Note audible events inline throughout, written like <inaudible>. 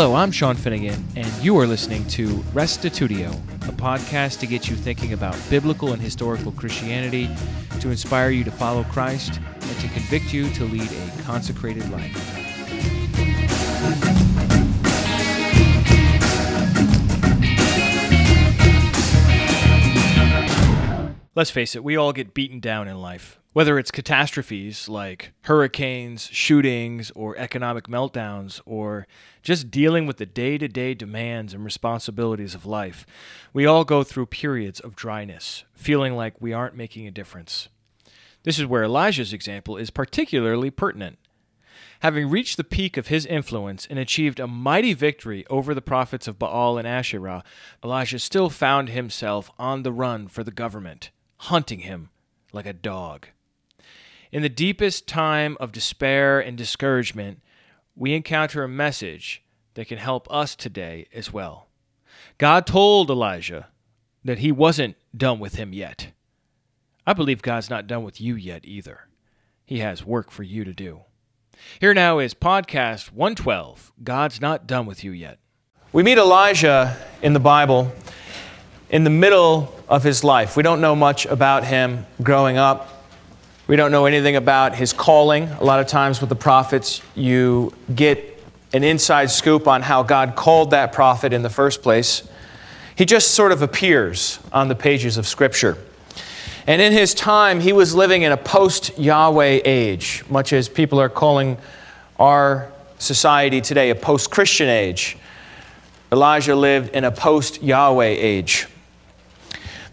Hello, I'm Sean Finnegan, and you are listening to Restitutio, a podcast to get you thinking about biblical and historical Christianity, to inspire you to follow Christ, and to convict you to lead a consecrated life. Let's face it, we all get beaten down in life. Whether it's catastrophes like hurricanes, shootings, or economic meltdowns, or just dealing with the day to day demands and responsibilities of life, we all go through periods of dryness, feeling like we aren't making a difference. This is where Elijah's example is particularly pertinent. Having reached the peak of his influence and achieved a mighty victory over the prophets of Baal and Asherah, Elijah still found himself on the run for the government hunting him like a dog. In the deepest time of despair and discouragement, we encounter a message that can help us today as well. God told Elijah that he wasn't done with him yet. I believe God's not done with you yet either. He has work for you to do. Here now is podcast 112 God's Not Done With You Yet. We meet Elijah in the Bible in the middle of his life. We don't know much about him growing up. We don't know anything about his calling. A lot of times with the prophets, you get an inside scoop on how God called that prophet in the first place. He just sort of appears on the pages of Scripture. And in his time, he was living in a post Yahweh age, much as people are calling our society today a post Christian age. Elijah lived in a post Yahweh age.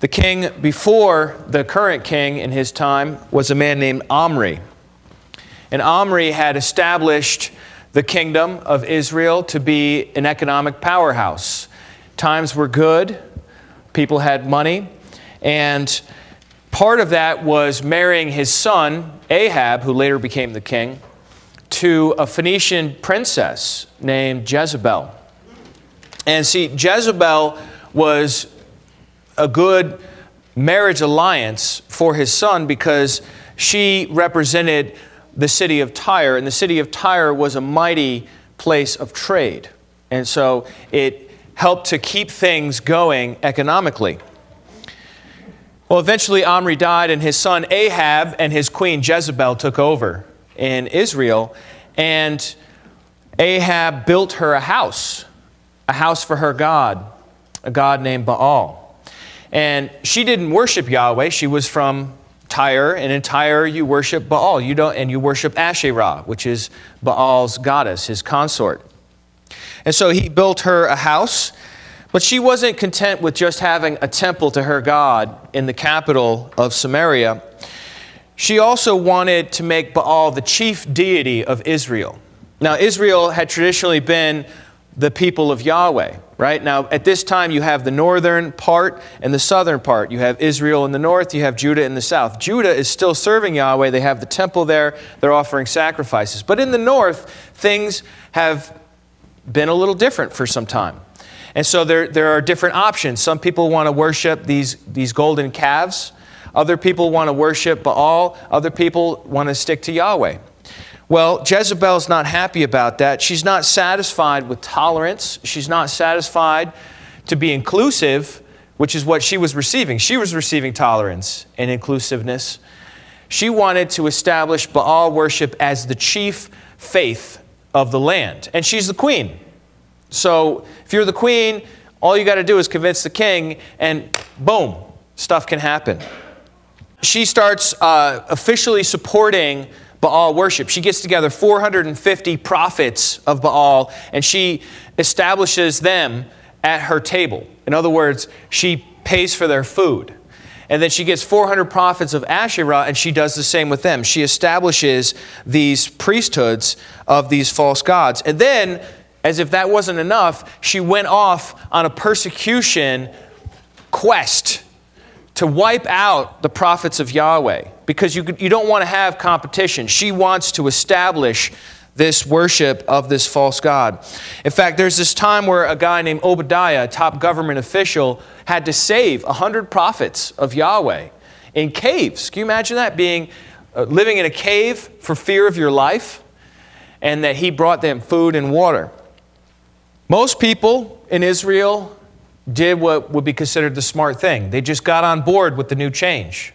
The king before the current king in his time was a man named Omri. And Omri had established the kingdom of Israel to be an economic powerhouse. Times were good, people had money, and part of that was marrying his son, Ahab, who later became the king, to a Phoenician princess named Jezebel. And see, Jezebel was a good marriage alliance for his son because she represented the city of Tyre, and the city of Tyre was a mighty place of trade. And so it helped to keep things going economically. Well, eventually Omri died, and his son Ahab and his queen Jezebel took over in Israel. And Ahab built her a house, a house for her God, a God named Baal. And she didn't worship Yahweh. She was from Tyre, and in Tyre you worship Baal. You don't, and you worship Asherah, which is Baal's goddess, his consort. And so he built her a house, but she wasn't content with just having a temple to her God in the capital of Samaria. She also wanted to make Baal the chief deity of Israel. Now, Israel had traditionally been the people of Yahweh, right? Now, at this time, you have the northern part and the southern part. You have Israel in the north, you have Judah in the south. Judah is still serving Yahweh. They have the temple there, they're offering sacrifices. But in the north, things have been a little different for some time. And so there, there are different options. Some people want to worship these, these golden calves. Other people want to worship Baal. Other people want to stick to Yahweh. Well, Jezebel's not happy about that. She's not satisfied with tolerance. She's not satisfied to be inclusive, which is what she was receiving. She was receiving tolerance and inclusiveness. She wanted to establish Baal worship as the chief faith of the land. And she's the queen. So if you're the queen, all you got to do is convince the king, and boom, stuff can happen. She starts uh, officially supporting Baal worship. She gets together 450 prophets of Baal and she establishes them at her table. In other words, she pays for their food. And then she gets 400 prophets of Asherah and she does the same with them. She establishes these priesthoods of these false gods. And then, as if that wasn't enough, she went off on a persecution quest to wipe out the prophets of Yahweh because you, you don't want to have competition. She wants to establish this worship of this false God. In fact, there's this time where a guy named Obadiah, a top government official, had to save 100 prophets of Yahweh in caves. Can you imagine that? Being uh, living in a cave for fear of your life, and that he brought them food and water. Most people in Israel did what would be considered the smart thing. They just got on board with the new change.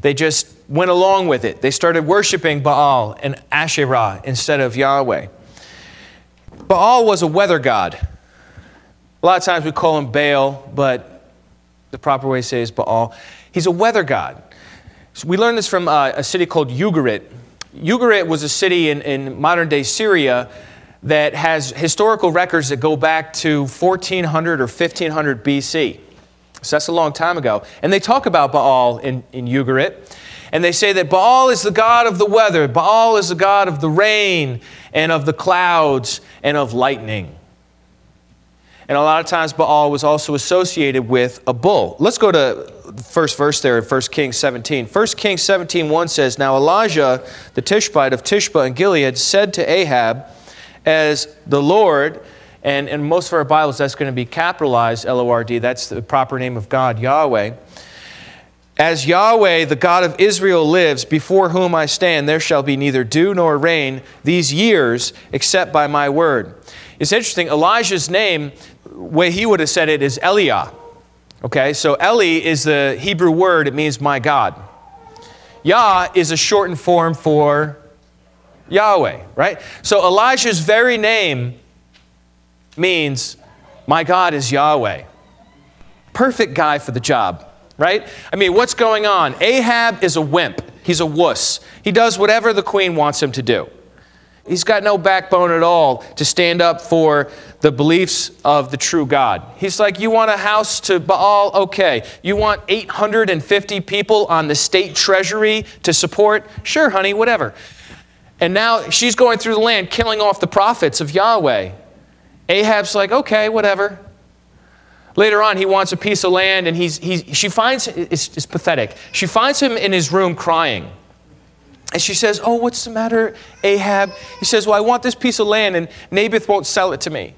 They just went along with it. They started worshiping Baal and Asherah instead of Yahweh. Baal was a weather god. A lot of times we call him Baal, but the proper way to say is Baal. He's a weather god. So we learned this from uh, a city called Ugarit. Ugarit was a city in, in modern day Syria that has historical records that go back to 1400 or 1500 BC. So that's a long time ago. And they talk about Baal in, in Ugarit. And they say that Baal is the god of the weather, Baal is the god of the rain and of the clouds and of lightning. And a lot of times Baal was also associated with a bull. Let's go to the first verse there in 1 Kings 17. 1 Kings 17 1 says, Now Elijah, the Tishbite of Tishba and Gilead, said to Ahab, as the Lord, and in most of our Bibles that's going to be capitalized L O R D, that's the proper name of God, Yahweh. As Yahweh, the God of Israel, lives, before whom I stand, there shall be neither dew nor rain these years except by my word. It's interesting, Elijah's name, way he would have said it, is Eliah. Okay, so Eli is the Hebrew word, it means my God. Yah is a shortened form for Yahweh, right? So Elijah's very name means, My God is Yahweh. Perfect guy for the job, right? I mean, what's going on? Ahab is a wimp, he's a wuss. He does whatever the queen wants him to do. He's got no backbone at all to stand up for the beliefs of the true God. He's like, You want a house to Baal? Okay. You want 850 people on the state treasury to support? Sure, honey, whatever. And now she's going through the land killing off the prophets of Yahweh. Ahab's like, okay, whatever. Later on, he wants a piece of land, and he's, he's, she finds, it's, it's pathetic. She finds him in his room crying. And she says, Oh, what's the matter, Ahab? He says, Well, I want this piece of land, and Naboth won't sell it to me.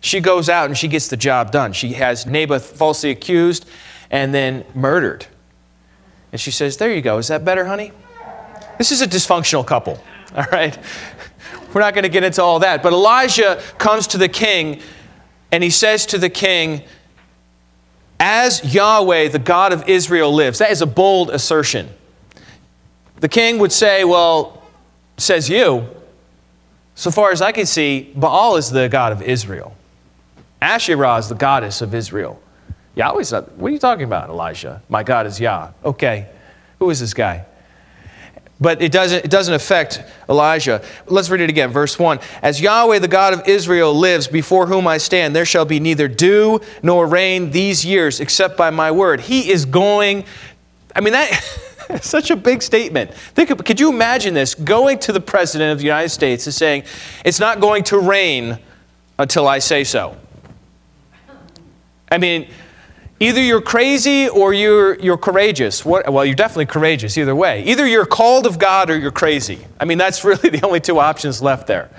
She goes out and she gets the job done. She has Naboth falsely accused and then murdered. And she says, There you go. Is that better, honey? This is a dysfunctional couple, <laughs> all right? We're not going to get into all that. But Elijah comes to the king and he says to the king, As Yahweh, the God of Israel, lives. That is a bold assertion. The king would say, Well, says you. So far as I can see, Baal is the God of Israel. Asherah is the goddess of Israel. Yahweh's not. What are you talking about, Elijah? My God is Yah. Okay. Who is this guy? But it doesn't, it doesn't affect Elijah. Let's read it again. Verse 1 As Yahweh, the God of Israel, lives, before whom I stand, there shall be neither dew nor rain these years except by my word. He is going, I mean, that. <laughs> such a big statement. Think of, could you imagine this? Going to the President of the United States and saying, It's not going to rain until I say so. I mean, Either you're crazy or you're, you're courageous. What, well, you're definitely courageous either way. Either you're called of God or you're crazy. I mean, that's <laughs> really the only two options left there.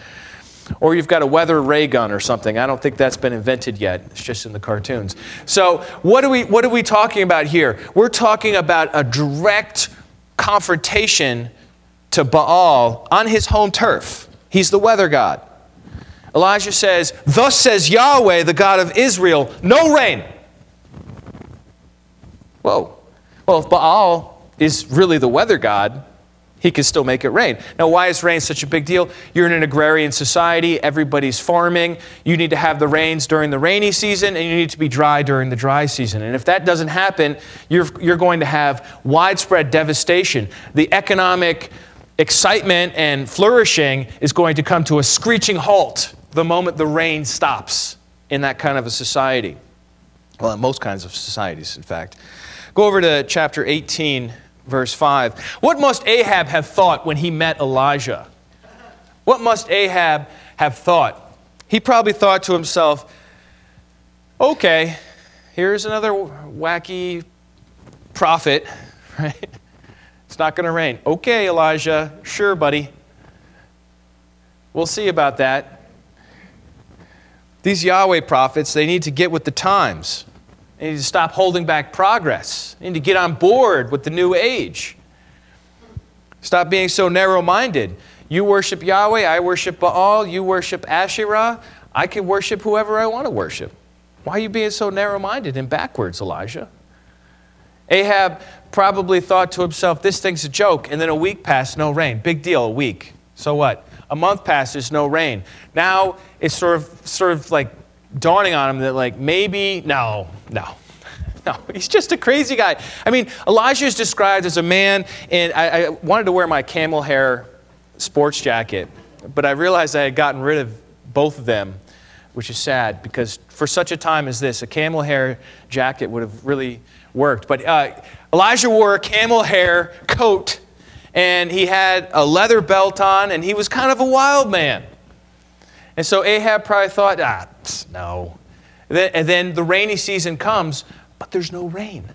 Or you've got a weather ray gun or something. I don't think that's been invented yet. It's just in the cartoons. So, what are we, what are we talking about here? We're talking about a direct confrontation to Baal on his home turf. He's the weather god. Elijah says, Thus says Yahweh, the God of Israel, no rain. Whoa. Well, if Baal is really the weather god, he can still make it rain. Now, why is rain such a big deal? You're in an agrarian society, everybody's farming. You need to have the rains during the rainy season, and you need to be dry during the dry season. And if that doesn't happen, you're, you're going to have widespread devastation. The economic excitement and flourishing is going to come to a screeching halt the moment the rain stops in that kind of a society. Well, in most kinds of societies, in fact. Go over to chapter 18, verse 5. What must Ahab have thought when he met Elijah? What must Ahab have thought? He probably thought to himself, okay, here's another wacky prophet, <laughs> right? It's not going to rain. Okay, Elijah, sure, buddy. We'll see about that. These Yahweh prophets, they need to get with the times. They need to stop holding back progress. They need to get on board with the new age. Stop being so narrow minded. You worship Yahweh, I worship Baal, you worship Asherah. I can worship whoever I want to worship. Why are you being so narrow minded and backwards, Elijah? Ahab probably thought to himself, this thing's a joke. And then a week passed, no rain. Big deal, a week. So what? A month passes, no rain. Now it's sort of, sort of like dawning on him that, like, maybe, no, no. <laughs> No, he's just a crazy guy. I mean, Elijah is described as a man, and I, I wanted to wear my camel hair sports jacket, but I realized I had gotten rid of both of them, which is sad because for such a time as this, a camel hair jacket would have really worked. But uh, Elijah wore a camel hair coat and he had a leather belt on and he was kind of a wild man. And so Ahab probably thought, ah, no. And then, then the rainy season comes, but there's no rain.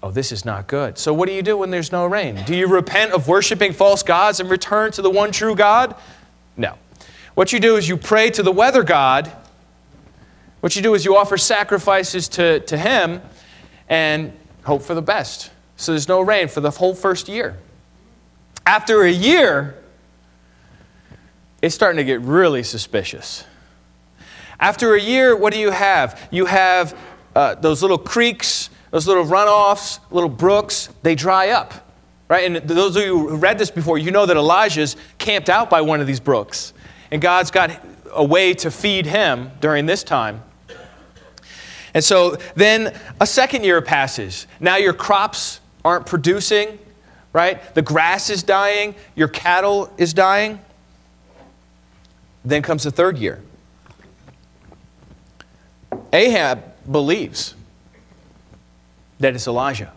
Oh, this is not good. So, what do you do when there's no rain? Do you repent of worshiping false gods and return to the one true God? No. What you do is you pray to the weather god. What you do is you offer sacrifices to, to him and hope for the best. So there's no rain for the whole first year. After a year, it's starting to get really suspicious. After a year, what do you have? You have uh, those little creeks, those little runoffs, little brooks, they dry up. Right? And those of you who read this before, you know that Elijah's camped out by one of these brooks. And God's got a way to feed him during this time. And so then a second year passes. Now your crops aren't producing, right? The grass is dying, your cattle is dying. Then comes the third year. Ahab believes that it's Elijah.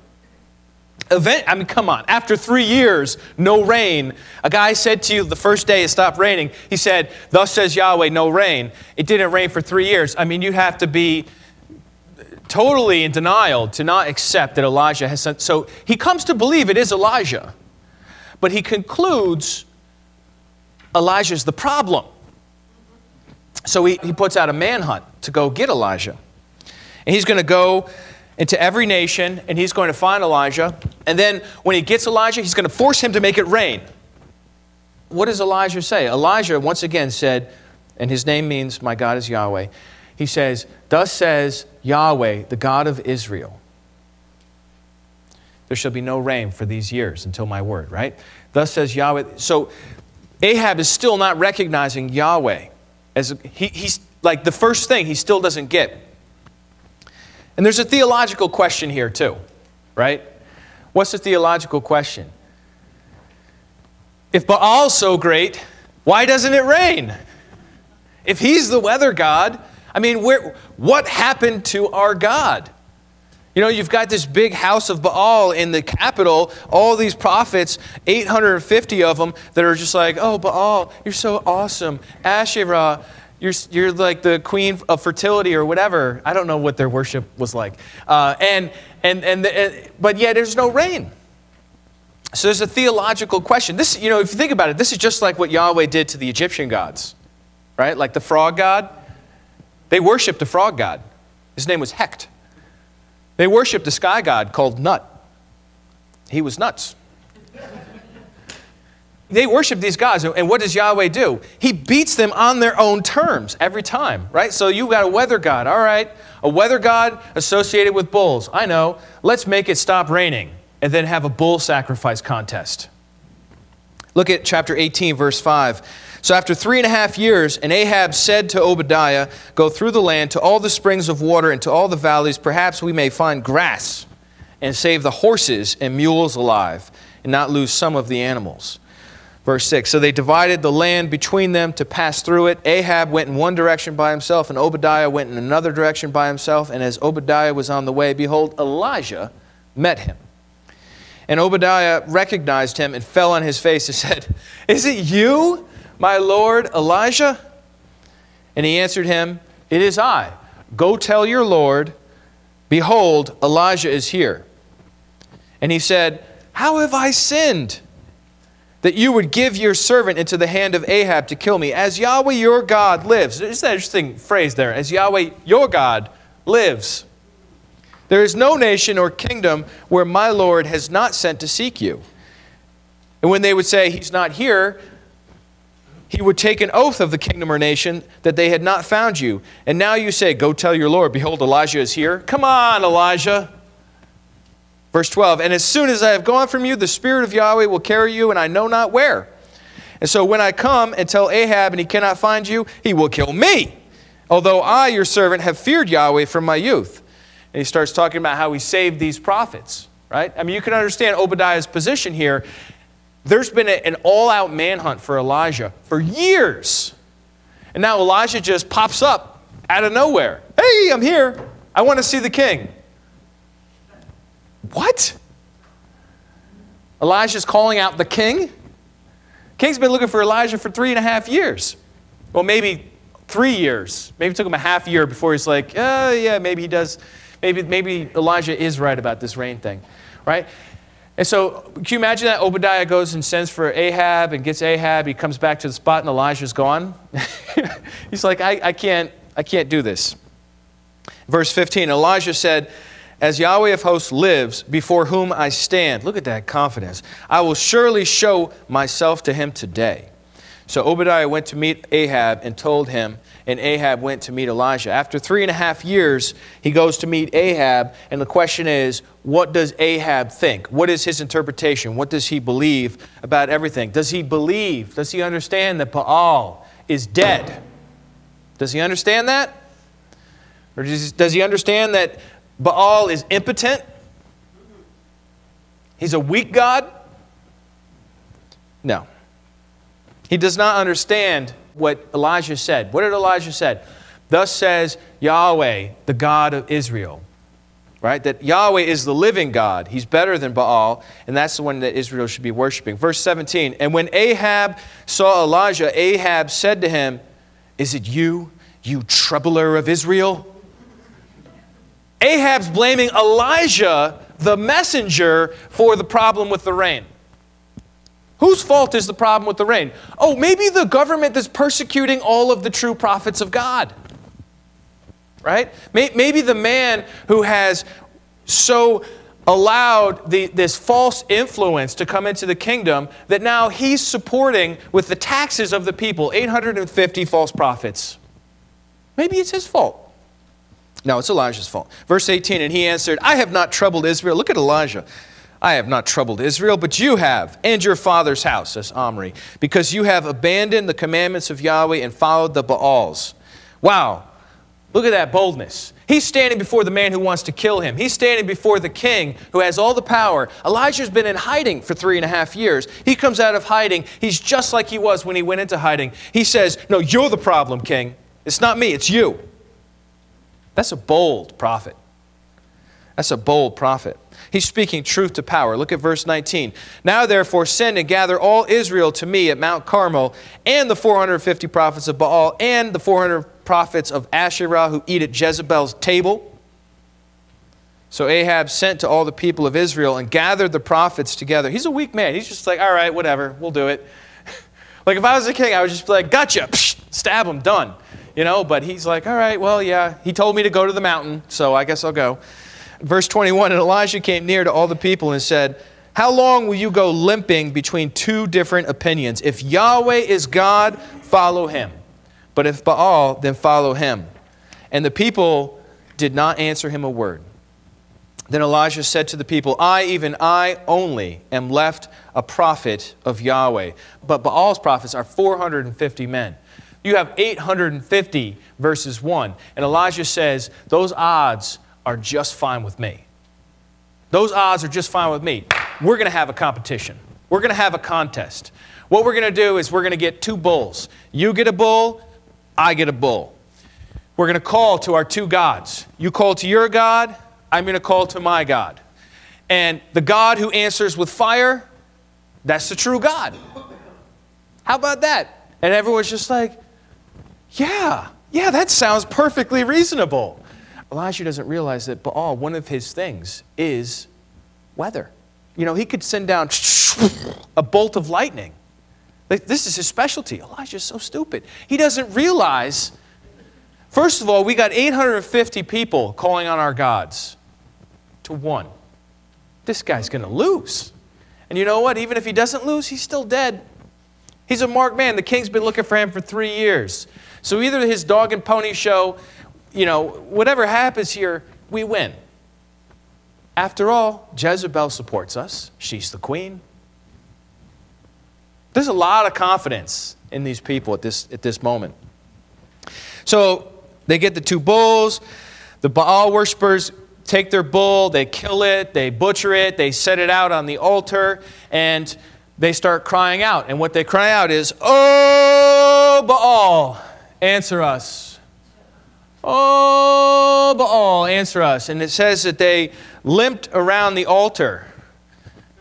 Event, I mean, come on. After three years, no rain. A guy said to you the first day it stopped raining, he said, Thus says Yahweh, no rain. It didn't rain for three years. I mean, you have to be totally in denial to not accept that Elijah has sent. So he comes to believe it is Elijah, but he concludes Elijah's the problem. So he, he puts out a manhunt to go get Elijah. And he's going to go into every nation and he's going to find Elijah. And then when he gets Elijah, he's going to force him to make it rain. What does Elijah say? Elijah once again said, and his name means, My God is Yahweh. He says, Thus says Yahweh, the God of Israel. There shall be no rain for these years until my word, right? Thus says Yahweh. So Ahab is still not recognizing Yahweh as he, he's like the first thing he still doesn't get. And there's a theological question here too, right? What's the theological question? If Baal's so great, why doesn't it rain? If he's the weather god, I mean, where, what happened to our God? You know, you've got this big house of Baal in the capital, all these prophets, 850 of them, that are just like, oh, Baal, you're so awesome. Asherah, you're, you're like the queen of fertility or whatever. I don't know what their worship was like. Uh, and, and, and, and, but yet there's no rain. So there's a theological question. This, you know, if you think about it, this is just like what Yahweh did to the Egyptian gods, right? Like the frog god. They worshiped a frog god. His name was Heket. They worshiped a sky god called Nut. He was nuts. they worship these gods, and what does Yahweh do? He beats them on their own terms every time, right? So you've got a weather god, all right, a weather god associated with bulls. I know. Let's make it stop raining and then have a bull sacrifice contest. Look at chapter 18, verse 5. So after three and a half years, and Ahab said to Obadiah, Go through the land to all the springs of water and to all the valleys, perhaps we may find grass and save the horses and mules alive, and not lose some of the animals. Verse 6 So they divided the land between them to pass through it. Ahab went in one direction by himself, and Obadiah went in another direction by himself. And as Obadiah was on the way, behold, Elijah met him. And Obadiah recognized him and fell on his face and <laughs> said, Is it you? My Lord Elijah? And he answered him, It is I. Go tell your Lord, Behold, Elijah is here. And he said, How have I sinned? That you would give your servant into the hand of Ahab to kill me. As Yahweh your God lives. Isn't that an interesting phrase there? As Yahweh your God lives. There is no nation or kingdom where my Lord has not sent to seek you. And when they would say, He's not here, he would take an oath of the kingdom or nation that they had not found you. And now you say, Go tell your Lord, behold, Elijah is here. Come on, Elijah. Verse 12, and as soon as I have gone from you, the Spirit of Yahweh will carry you, and I know not where. And so when I come and tell Ahab and he cannot find you, he will kill me, although I, your servant, have feared Yahweh from my youth. And he starts talking about how he saved these prophets, right? I mean, you can understand Obadiah's position here. There's been a, an all out manhunt for Elijah for years. And now Elijah just pops up out of nowhere. Hey, I'm here. I want to see the king. What? Elijah's calling out the king? King's been looking for Elijah for three and a half years. Well, maybe three years. Maybe it took him a half year before he's like, oh, yeah, maybe he does. Maybe, maybe Elijah is right about this rain thing, right? And so, can you imagine that? Obadiah goes and sends for Ahab and gets Ahab. He comes back to the spot and Elijah's gone. <laughs> He's like, I, I, can't, I can't do this. Verse 15 Elijah said, As Yahweh of hosts lives, before whom I stand, look at that confidence, I will surely show myself to him today. So Obadiah went to meet Ahab and told him, and Ahab went to meet Elijah. After three and a half years, he goes to meet Ahab, and the question is, what does Ahab think? What is his interpretation? What does he believe about everything? Does he believe, does he understand that Baal is dead? Does he understand that? Or does he understand that Baal is impotent? He's a weak God? No. He does not understand what Elijah said. What did Elijah said? Thus says Yahweh, the God of Israel. Right? That Yahweh is the living God. He's better than Baal, and that's the one that Israel should be worshiping. Verse 17 And when Ahab saw Elijah, Ahab said to him, Is it you, you troubler of Israel? Ahab's blaming Elijah, the messenger, for the problem with the rain. Whose fault is the problem with the rain? Oh, maybe the government that's persecuting all of the true prophets of God. Right? Maybe the man who has so allowed the, this false influence to come into the kingdom that now he's supporting with the taxes of the people 850 false prophets. Maybe it's his fault. No, it's Elijah's fault. Verse 18, and he answered, I have not troubled Israel. Look at Elijah. I have not troubled Israel, but you have, and your father's house, says Omri, because you have abandoned the commandments of Yahweh and followed the Baals. Wow, look at that boldness. He's standing before the man who wants to kill him. He's standing before the king who has all the power. Elijah's been in hiding for three and a half years. He comes out of hiding. He's just like he was when he went into hiding. He says, No, you're the problem, king. It's not me, it's you. That's a bold prophet. That's a bold prophet. He's speaking truth to power. Look at verse 19. Now, therefore, send and gather all Israel to me at Mount Carmel, and the 450 prophets of Baal, and the 400 prophets of Asherah who eat at Jezebel's table. So Ahab sent to all the people of Israel and gathered the prophets together. He's a weak man. He's just like, all right, whatever, we'll do it. <laughs> like if I was a king, I would just be like, gotcha, Psh, stab him, done. You know, but he's like, all right, well, yeah, he told me to go to the mountain, so I guess I'll go. Verse 21 And Elijah came near to all the people and said, How long will you go limping between two different opinions? If Yahweh is God, follow him. But if Baal, then follow him. And the people did not answer him a word. Then Elijah said to the people, I, even I only, am left a prophet of Yahweh. But Baal's prophets are 450 men. You have 850 verses 1. And Elijah says, Those odds are just fine with me. Those odds are just fine with me. We're going to have a competition. We're going to have a contest. What we're going to do is we're going to get two bulls. You get a bull, I get a bull. We're going to call to our two gods. You call to your God, I'm going to call to my God. And the God who answers with fire, that's the true God. How about that? And everyone's just like, yeah, yeah, that sounds perfectly reasonable. Elijah doesn't realize that Baal, oh, one of his things is weather. You know, he could send down <laughs> a bolt of lightning. Like, this is his specialty. Elijah's so stupid. He doesn't realize, first of all, we got 850 people calling on our gods to one. This guy's going to lose. And you know what? Even if he doesn't lose, he's still dead. He's a marked man. The king's been looking for him for three years. So either his dog and pony show, you know, whatever happens here, we win. After all, Jezebel supports us. She's the queen. There's a lot of confidence in these people at this, at this moment. So they get the two bulls. The Baal worshippers take their bull, they kill it, they butcher it, they set it out on the altar, and they start crying out. And what they cry out is, Oh, Baal, answer us. Oh, Baal, answer us. And it says that they limped around the altar.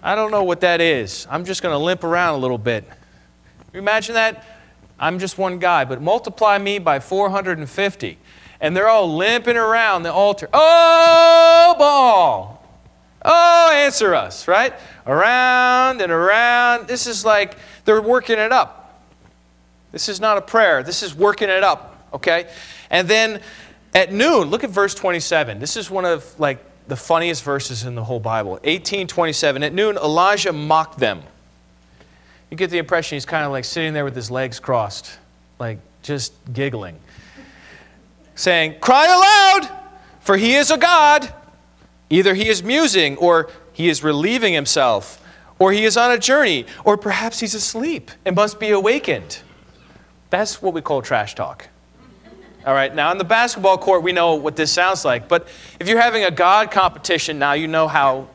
I don't know what that is. I'm just going to limp around a little bit. You imagine that? I'm just one guy, but multiply me by 450. And they're all limping around the altar. Oh, Baal! Oh, answer us, right? Around and around. This is like they're working it up. This is not a prayer. This is working it up, okay? And then at noon, look at verse 27. This is one of like the funniest verses in the whole Bible. 1827. At noon, Elijah mocked them. You get the impression he's kind of like sitting there with his legs crossed, like just giggling, saying, Cry aloud, for he is a God. Either he is musing, or he is relieving himself, or he is on a journey, or perhaps he's asleep and must be awakened. That's what we call trash talk. All right, now in the basketball court, we know what this sounds like, but if you're having a God competition, now you know how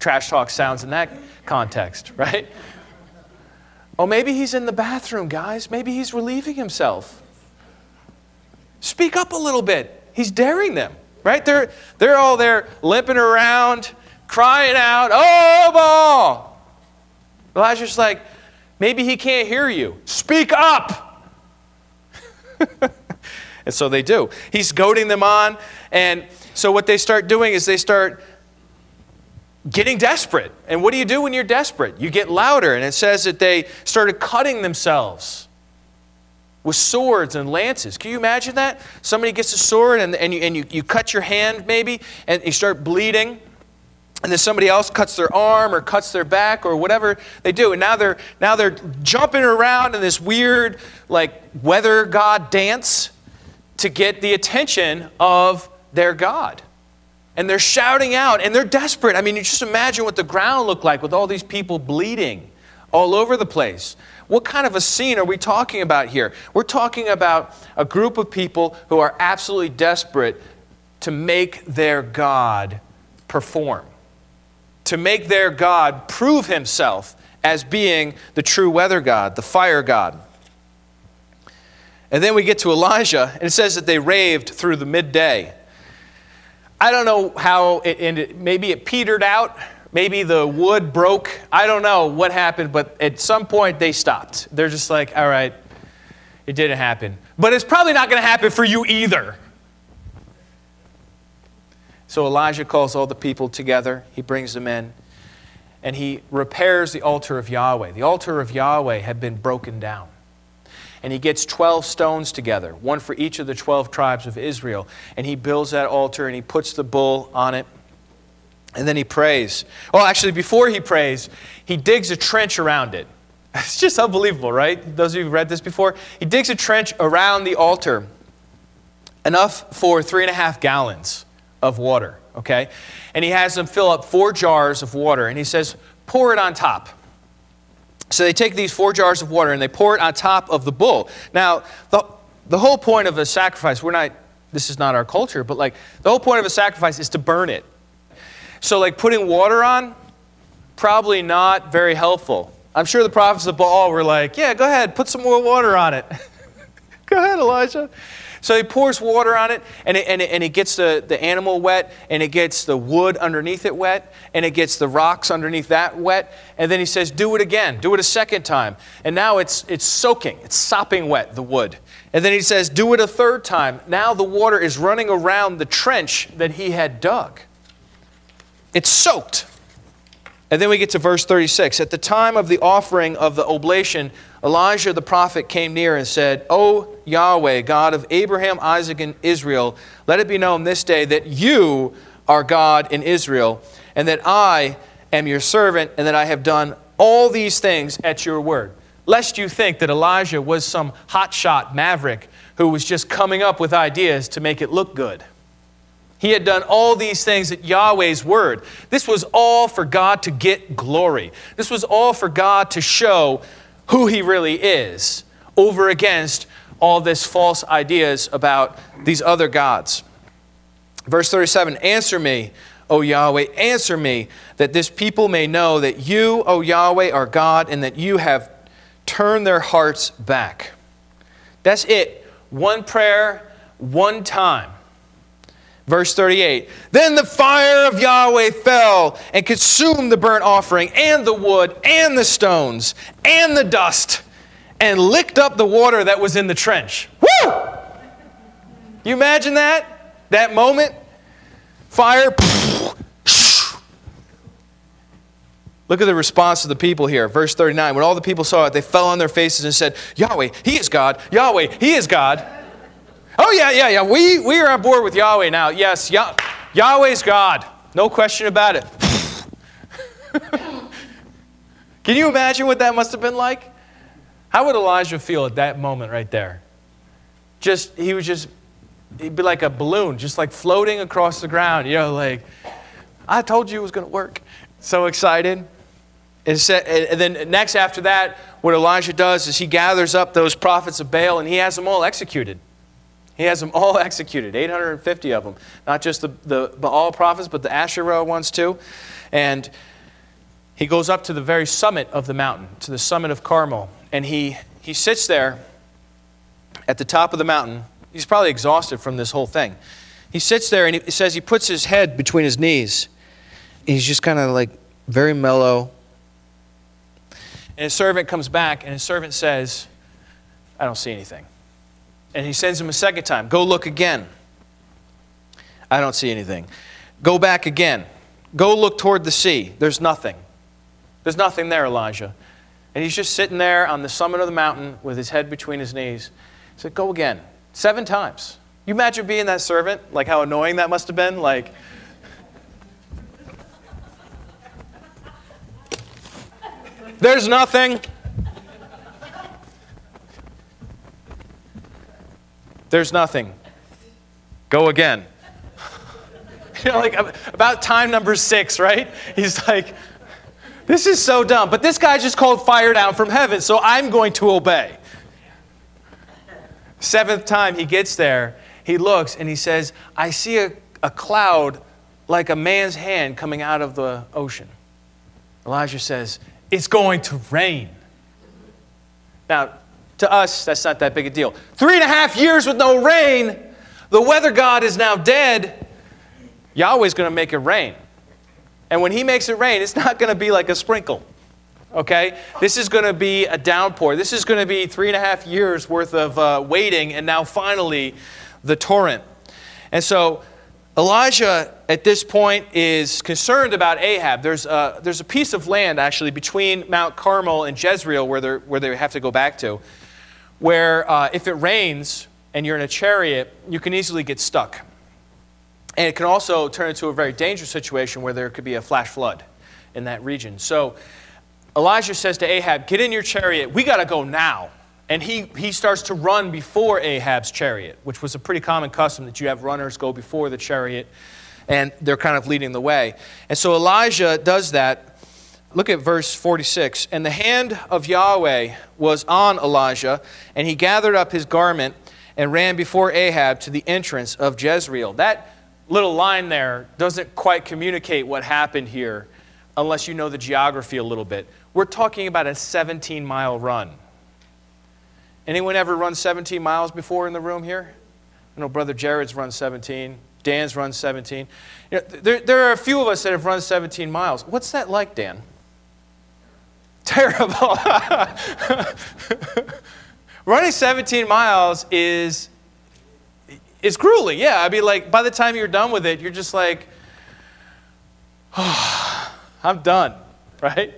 trash talk sounds in that context, <laughs> right? Oh, maybe he's in the bathroom, guys. Maybe he's relieving himself. Speak up a little bit. He's daring them, right? They're, they're all there limping around, crying out, Oh, Baal! Elijah's like, maybe he can't hear you. Speak up! <laughs> and so they do. He's goading them on. And so what they start doing is they start getting desperate. And what do you do when you're desperate? You get louder. And it says that they started cutting themselves with swords and lances. Can you imagine that? Somebody gets a sword and, and, you, and you, you cut your hand maybe and you start bleeding. And then somebody else cuts their arm or cuts their back or whatever they do. And now they're, now they're jumping around in this weird, like, weather god dance to get the attention of their God and they're shouting out and they're desperate. I mean, you just imagine what the ground looked like with all these people bleeding all over the place. What kind of a scene are we talking about here? We're talking about a group of people who are absolutely desperate to make their God perform, to make their God prove himself as being the true weather God, the fire God. And then we get to Elijah, and it says that they raved through the midday. I don't know how it ended. Maybe it petered out. Maybe the wood broke. I don't know what happened, but at some point they stopped. They're just like, all right, it didn't happen. But it's probably not going to happen for you either. So Elijah calls all the people together. He brings them in and he repairs the altar of Yahweh. The altar of Yahweh had been broken down and he gets 12 stones together, one for each of the 12 tribes of Israel. And he builds that altar and he puts the bull on it. And then he prays. Well, actually, before he prays, he digs a trench around it. <laughs> It's just unbelievable, right? Those of you who've read this before. He digs a trench around the altar, enough for three and a half gallons of water, okay? And he has them fill up four jars of water, and he says, pour it on top. So they take these four jars of water and they pour it on top of the bull. Now, the, the whole point of a sacrifice, we're not, this is not our culture, but like the whole point of a sacrifice is to burn it. So, like putting water on, probably not very helpful. I'm sure the prophets of Baal were like, yeah, go ahead, put some more water on it. <laughs> go ahead, Elijah. So he pours water on it, and it, and it, and it gets the, the animal wet, and it gets the wood underneath it wet, and it gets the rocks underneath that wet. And then he says, Do it again, do it a second time. And now it's, it's soaking, it's sopping wet, the wood. And then he says, Do it a third time. Now the water is running around the trench that he had dug. It's soaked. And then we get to verse 36. At the time of the offering of the oblation, Elijah the prophet came near and said, O Yahweh, God of Abraham, Isaac, and Israel, let it be known this day that you are God in Israel, and that I am your servant, and that I have done all these things at your word. lest you think that Elijah was some hotshot maverick who was just coming up with ideas to make it look good. He had done all these things at Yahweh's word. This was all for God to get glory. This was all for God to show who he really is over against all this false ideas about these other gods. Verse 37 Answer me, O Yahweh, answer me, that this people may know that you, O Yahweh, are God, and that you have turned their hearts back. That's it. One prayer, one time. Verse 38 Then the fire of Yahweh fell and consumed the burnt offering, and the wood, and the stones, and the dust, and licked up the water that was in the trench. Woo! You imagine that? That moment? Fire. Look at the response of the people here. Verse 39. When all the people saw it, they fell on their faces and said, Yahweh, He is God. Yahweh, He is God. Oh, yeah, yeah, yeah. We, we are on board with Yahweh now. Yes, Yah- Yahweh's God. No question about it. <laughs> Can you imagine what that must have been like? How would Elijah feel at that moment right there? Just, he was just, he'd be like a balloon, just like floating across the ground, you know, like, I told you it was going to work. So excited. And, then next after that, what Elijah does is he gathers up those prophets of Baal and he has them all executed. He has them all <laughs> executed, 850 of them. Not just the, the Baal prophets, but the Asherah ones too. And he goes up to the very summit of the mountain, to the summit of Carmel. And he, he sits there at the top of the mountain. He's probably exhausted from this whole thing. He sits there and he says he puts his head between his knees. He's just kind of like very mellow. And his servant comes back, and his servant says, I don't see anything. And he sends him a second time, Go look again. I don't see anything. Go back again. Go look toward the sea. There's nothing. There's nothing there, Elijah. And he's just sitting there on the summit of the mountain with his head between his knees. He said, Go again. Seven times. You imagine being that servant? Like how annoying that must have been? Like, There's nothing. There's nothing. Go again. <laughs> you know, like about time number six, right? He's like, this is so dumb. But this guy just called fire down from heaven, so I'm going to obey. Seventh time he gets there, he looks and he says, I see a, a cloud like a man's hand coming out of the ocean. Elijah says, it's going to rain. Now, to us, that's not that big a deal. Three and a half years with no rain, the weather god is now dead. Yahweh's going to make it rain. And when he makes it rain, it's not going to be like a sprinkle. Okay? This is going to be a downpour. This is going to be three and a half years worth of uh, waiting, and now finally the torrent. And so Elijah, at this point, is concerned about Ahab. There's a, there's a piece of land, actually, between Mount Carmel and Jezreel where, where they have to go back to, where uh, if it rains and you're in a chariot, you can easily get stuck. And it can also turn into a very dangerous situation where there could be a flash flood in that region. So Elijah says to Ahab, Get in your chariot. We got to go now. And he, he starts to run before Ahab's chariot, which was a pretty common custom that you have runners go before the chariot and they're kind of leading the way. And so Elijah does that. Look at verse 46. And the hand of Yahweh was on Elijah, and he gathered up his garment and ran before Ahab to the entrance of Jezreel. That little line there doesn't quite communicate what happened here unless you know the geography a little bit. We're talking about a 17 mile run. Anyone ever run 17 miles before in the room here? I know Brother Jared's run 17. Dan's run 17. You know, there, there are a few of us that have run 17 miles. What's that like, Dan? Terrible. <laughs> Running 17 miles is is grueling. Yeah, I mean, like by the time you're done with it, you're just like, oh, <sighs> I'm done, <laughs> right?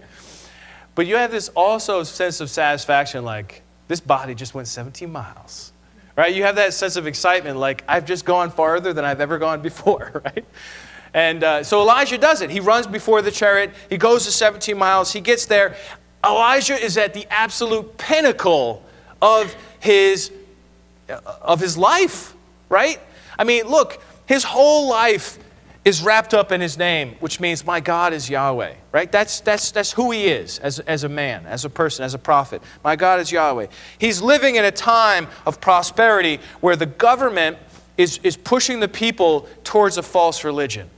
But you have this also sense of satisfaction, like this body just went 17 miles. Right? You have that sense of excitement, like, I've just gone farther than I've ever gone <laughs> before, right? And uh, so Elijah does it. He runs before the chariot. He goes to 17 miles. He gets there. Elijah is at the absolute pinnacle of his, of his life, right? I mean, look, his whole life is wrapped up in his name, which means my God is Yahweh, right? That's, that's, that's who he is as, as a man, as a person, as a prophet. My God is Yahweh. He's living in a time of prosperity where the government is, is pushing the people towards a false religion.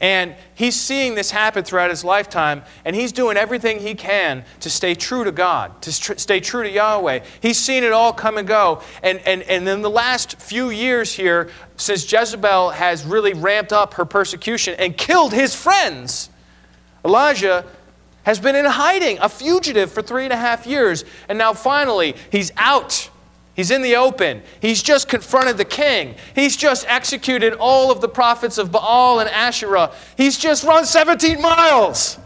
And he's seeing this happen throughout his lifetime, and he's doing everything he can to stay true to God, to tr- stay true to Yahweh. He's seen it all come and go. And, and, and in the last few years here, since Jezebel has really ramped up her persecution and killed his friends, Elijah has been in hiding, a fugitive for three and a half years. And now finally, he's out He's in the open. He's just confronted the king. He's just executed all of the prophets of Baal and Asherah. He's just run 17 miles.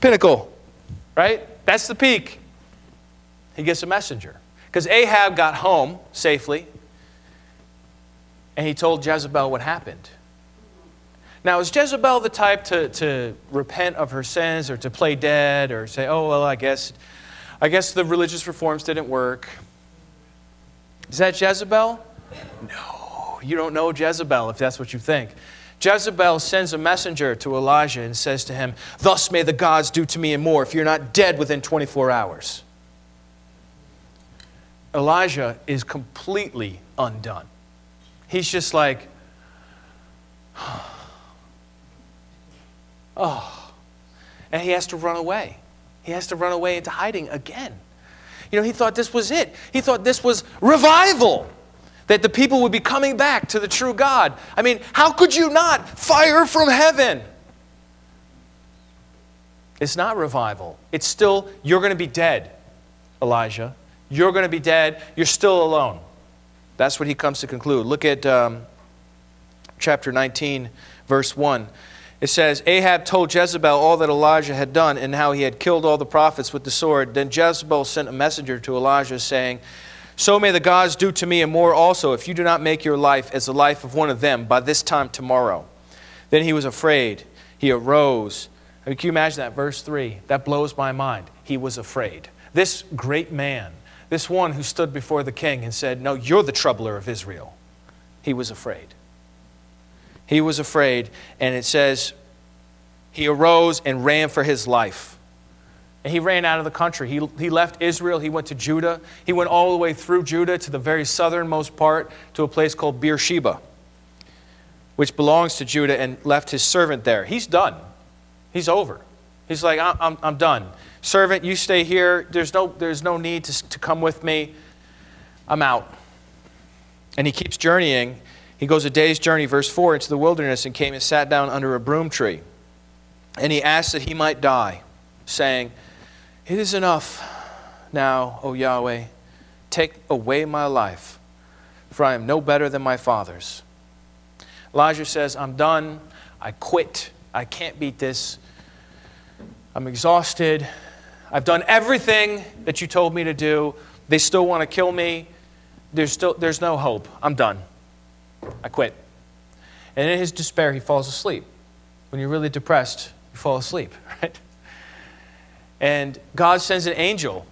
Pinnacle, right? That's the peak. He gets a messenger. Because Ahab got home safely and he told Jezebel what happened. Now, is Jezebel the type to, to repent of her sins or to play dead or say, oh, well, I guess, I guess the religious reforms didn't work? Is that Jezebel? No, you don't know Jezebel if that's what you think. Jezebel sends a messenger to Elijah and says to him, Thus may the gods do to me and more if you're not dead within 24 hours. Elijah is completely undone. He's just like, <sighs> oh. And he has to run away. He has to run away into hiding again. You know, he thought this was it. He thought this was revival, that the people would be coming back to the true God. I mean, how could you not? Fire from heaven. It's not revival. It's still, you're going to be dead, Elijah. You're going to be dead. You're still alone. That's what he comes to conclude. Look at um, chapter 19, verse 1. It says, Ahab told Jezebel all that Elijah had done and how he had killed all the prophets with the sword. Then Jezebel sent a messenger to Elijah, saying, So may the gods do to me and more also, if you do not make your life as the life of one of them by this time tomorrow. Then he was afraid. He arose. I mean, can you imagine that? Verse 3. That blows my mind. He was afraid. This great man, this one who stood before the king and said, No, you're the troubler of Israel, he was afraid. He was afraid, and it says, he arose and ran for his life. And he ran out of the country. He, he left Israel. He went to Judah. He went all the way through Judah to the very southernmost part to a place called Beersheba, which belongs to Judah, and left his servant there. He's done. He's over. He's like, I'm, I'm, I'm done. Servant, you stay here. There's no, there's no need to, to come with me. I'm out. And he keeps journeying he goes a day's journey, verse 4, into the wilderness and came and sat down under a broom tree. And he asked that he might die, saying, It is enough now, O Yahweh, take away my life, for I am no better than my fathers. Elijah says, I'm done. I quit. I can't beat this. I'm exhausted. I've done everything that you told me to do. They still want to kill me. There's, still, there's no hope. I'm done. I quit. And in his despair, he falls asleep. When you're really depressed, you fall asleep, <laughs> right? And God sends an angel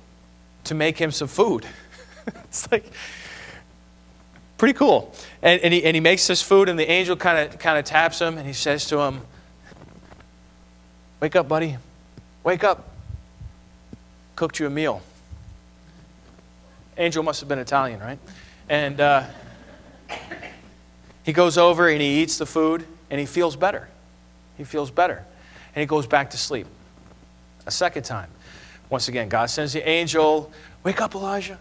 to make him some food. <laughs> it's like pretty cool. And, and, he, and he makes this food, and the angel kind of kind of taps him, and he says to him, Wake up, buddy. Wake up. Cooked you a meal. Angel must have been Italian, right? And uh, he goes over and he eats the food and he feels better. He feels better. And he goes back to sleep. A second time. Once again, God sends the angel, wake up, Elijah.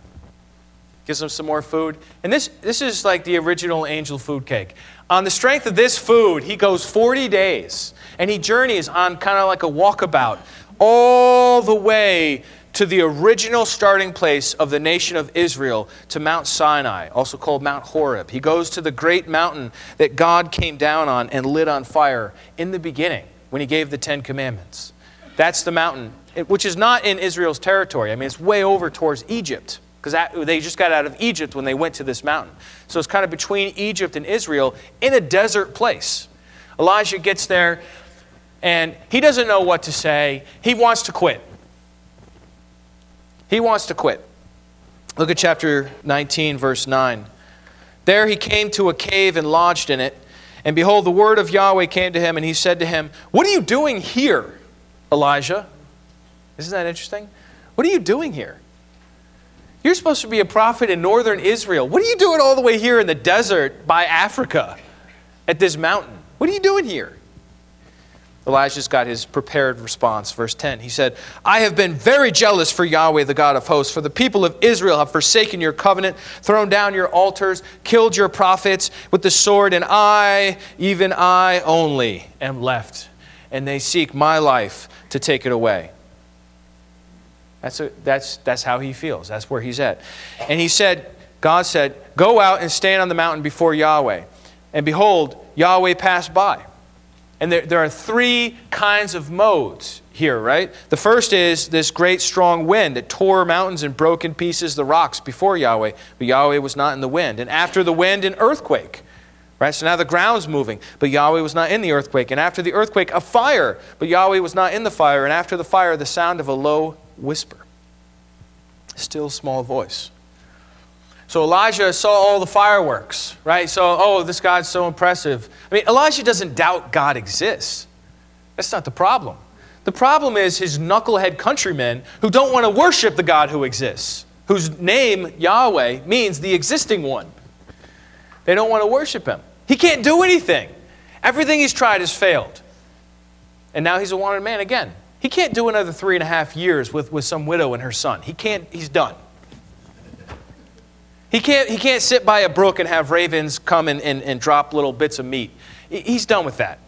Gives him some more food. And this, this is like the original angel food cake. On the strength of this food, he goes 40 days and he journeys on kind of like a walkabout all the way to the original starting place of the nation of Israel, to Mount Sinai, also called Mount Horeb. He goes to the great mountain that God came down on and lit on fire in the beginning when he gave the Ten Commandments. That's the mountain, which is not in Israel's territory. I mean, it's way over towards Egypt because they just got out of Egypt when they went to this mountain. So it's kind of between Egypt and Israel in a desert place. Elijah gets there and he doesn't know what to say. He wants to quit. He wants to quit. Look at chapter 19, verse 9. There he came to a cave and lodged in it. And behold, the word of Yahweh came to him, and he said to him, What are you doing here, Elijah? Isn't that interesting? What are you doing here? You're supposed to be a prophet in northern Israel. What are you doing all the way here in the desert by Africa at this mountain? What are you doing here? Elijah's got his prepared response. Verse 10. He said, I have been very jealous for Yahweh, the God of hosts, for the people of Israel have forsaken your covenant, thrown down your altars, killed your prophets with the sword, and I, even I only, am left. And they seek my life to take it away. That's, a, that's, that's how he feels. That's where he's at. And he said, God said, Go out and stand on the mountain before Yahweh. And behold, Yahweh passed by. And there, there are three kinds of modes here, right? The first is this great strong wind that tore mountains and broke in pieces the rocks before Yahweh, but Yahweh was not in the wind. And after the wind, an earthquake. Right? So now the ground's moving, but Yahweh was not in the earthquake. And after the earthquake, a fire, but Yahweh was not in the fire. And after the fire, the sound of a low whisper. Still small voice. So Elijah saw all the fireworks, right? So, oh, this God's so impressive. I mean, Elijah doesn't doubt God exists. That's not the problem. The problem is his knucklehead countrymen who don't want to worship the God who exists, whose name, Yahweh, means the existing one. They don't want to worship him. He can't do anything. Everything he's tried has failed. And now he's a wanted man again. He can't do another three and a half years with, with some widow and her son. He can't, he's done. He can't, he can't sit by a brook and have ravens come and, and, and drop little bits of meat. He's done with that.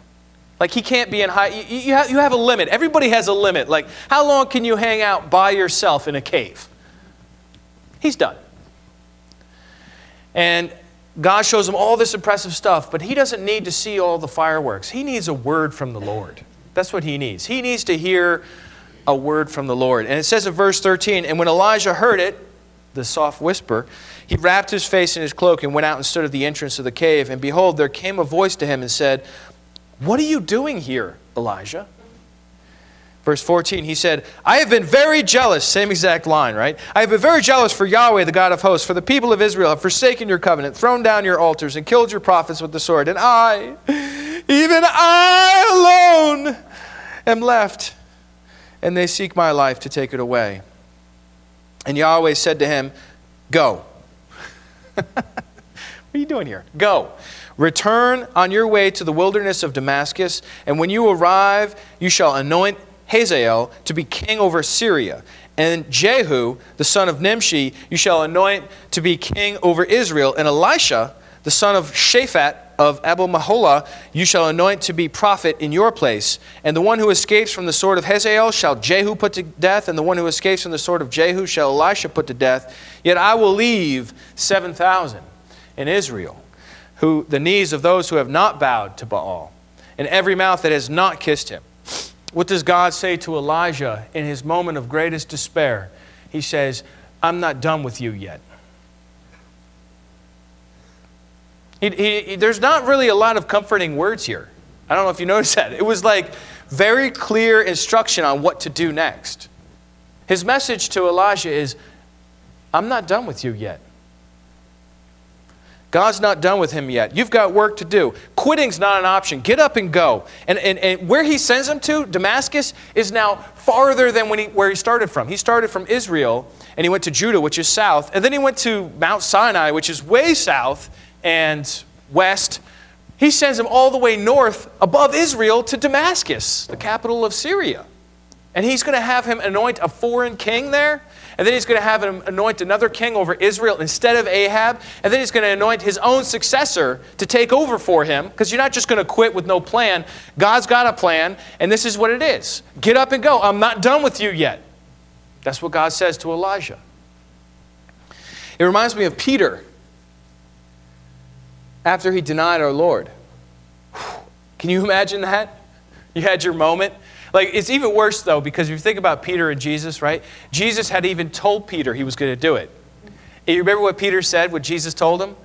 Like, he can't be in high. You, you, have, you have a limit. Everybody has a limit. Like, how long can you hang out by yourself in a cave? He's done. And God shows him all this impressive stuff, but he doesn't need to see all the fireworks. He needs a word from the Lord. That's what he needs. He needs to hear a word from the Lord. And it says in verse 13, and when Elijah heard it, the soft whisper, he wrapped his face in his cloak and went out and stood at the entrance of the cave. And behold, there came a voice to him and said, What are you doing here, Elijah? Verse 14, he said, I have been very jealous. Same exact line, right? I have been very jealous for Yahweh, the God of hosts, for the people of Israel have forsaken your covenant, thrown down your altars, and killed your prophets with the sword. And I, even I alone, am left, and they seek my life to take it away. And Yahweh said to him, Go. What are you doing here? Go. Return on your way to the wilderness of Damascus, and when you arrive, you shall anoint Hazael to be king over Syria. And Jehu, the son of Nimshi, you shall anoint to be king over Israel. And Elisha, the son of Shaphat of Abel Meholah, you shall anoint to be prophet in your place. And the one who escapes from the sword of Hazael shall Jehu put to death, and the one who escapes from the sword of Jehu shall Elisha put to death. Yet I will leave 7,000 in Israel, who, the knees of those who have not bowed to Baal, and every mouth that has not kissed him. What does God say to Elijah in his moment of greatest despair? He says, I'm not done with you yet. He, he, there's not really a lot of comforting words here. I don't know if you <laughs> noticed that. It was like very clear instruction on what to do next. His message to Elijah is I'm not done with you yet. God's not done with him yet. You've got work to do. Quitting's not an option. Get up and go. And, and, and where he sends him to, Damascus, is now farther than when he, where he started from. He started from Israel and he went to Judah, which is south. And then he went to Mount Sinai, which is way south and west. He sends him all the way north above Israel to Damascus, the capital of Syria. And he's going to have him anoint a foreign king there. And then he's going to have him anoint another king over Israel instead of Ahab. And then he's going to anoint his own successor to take over for him because you're not just going to quit with no plan. God's got a plan, and this is what it is get up and go. I'm not done with you yet. That's what God says to Elijah. It reminds me of Peter after he denied our Lord. Can you imagine that? You had your moment. Like, it's even worse, though, because if you think about Peter and Jesus, right? Jesus had even told Peter he was going to do it. And you remember what Peter said, what Jesus told him?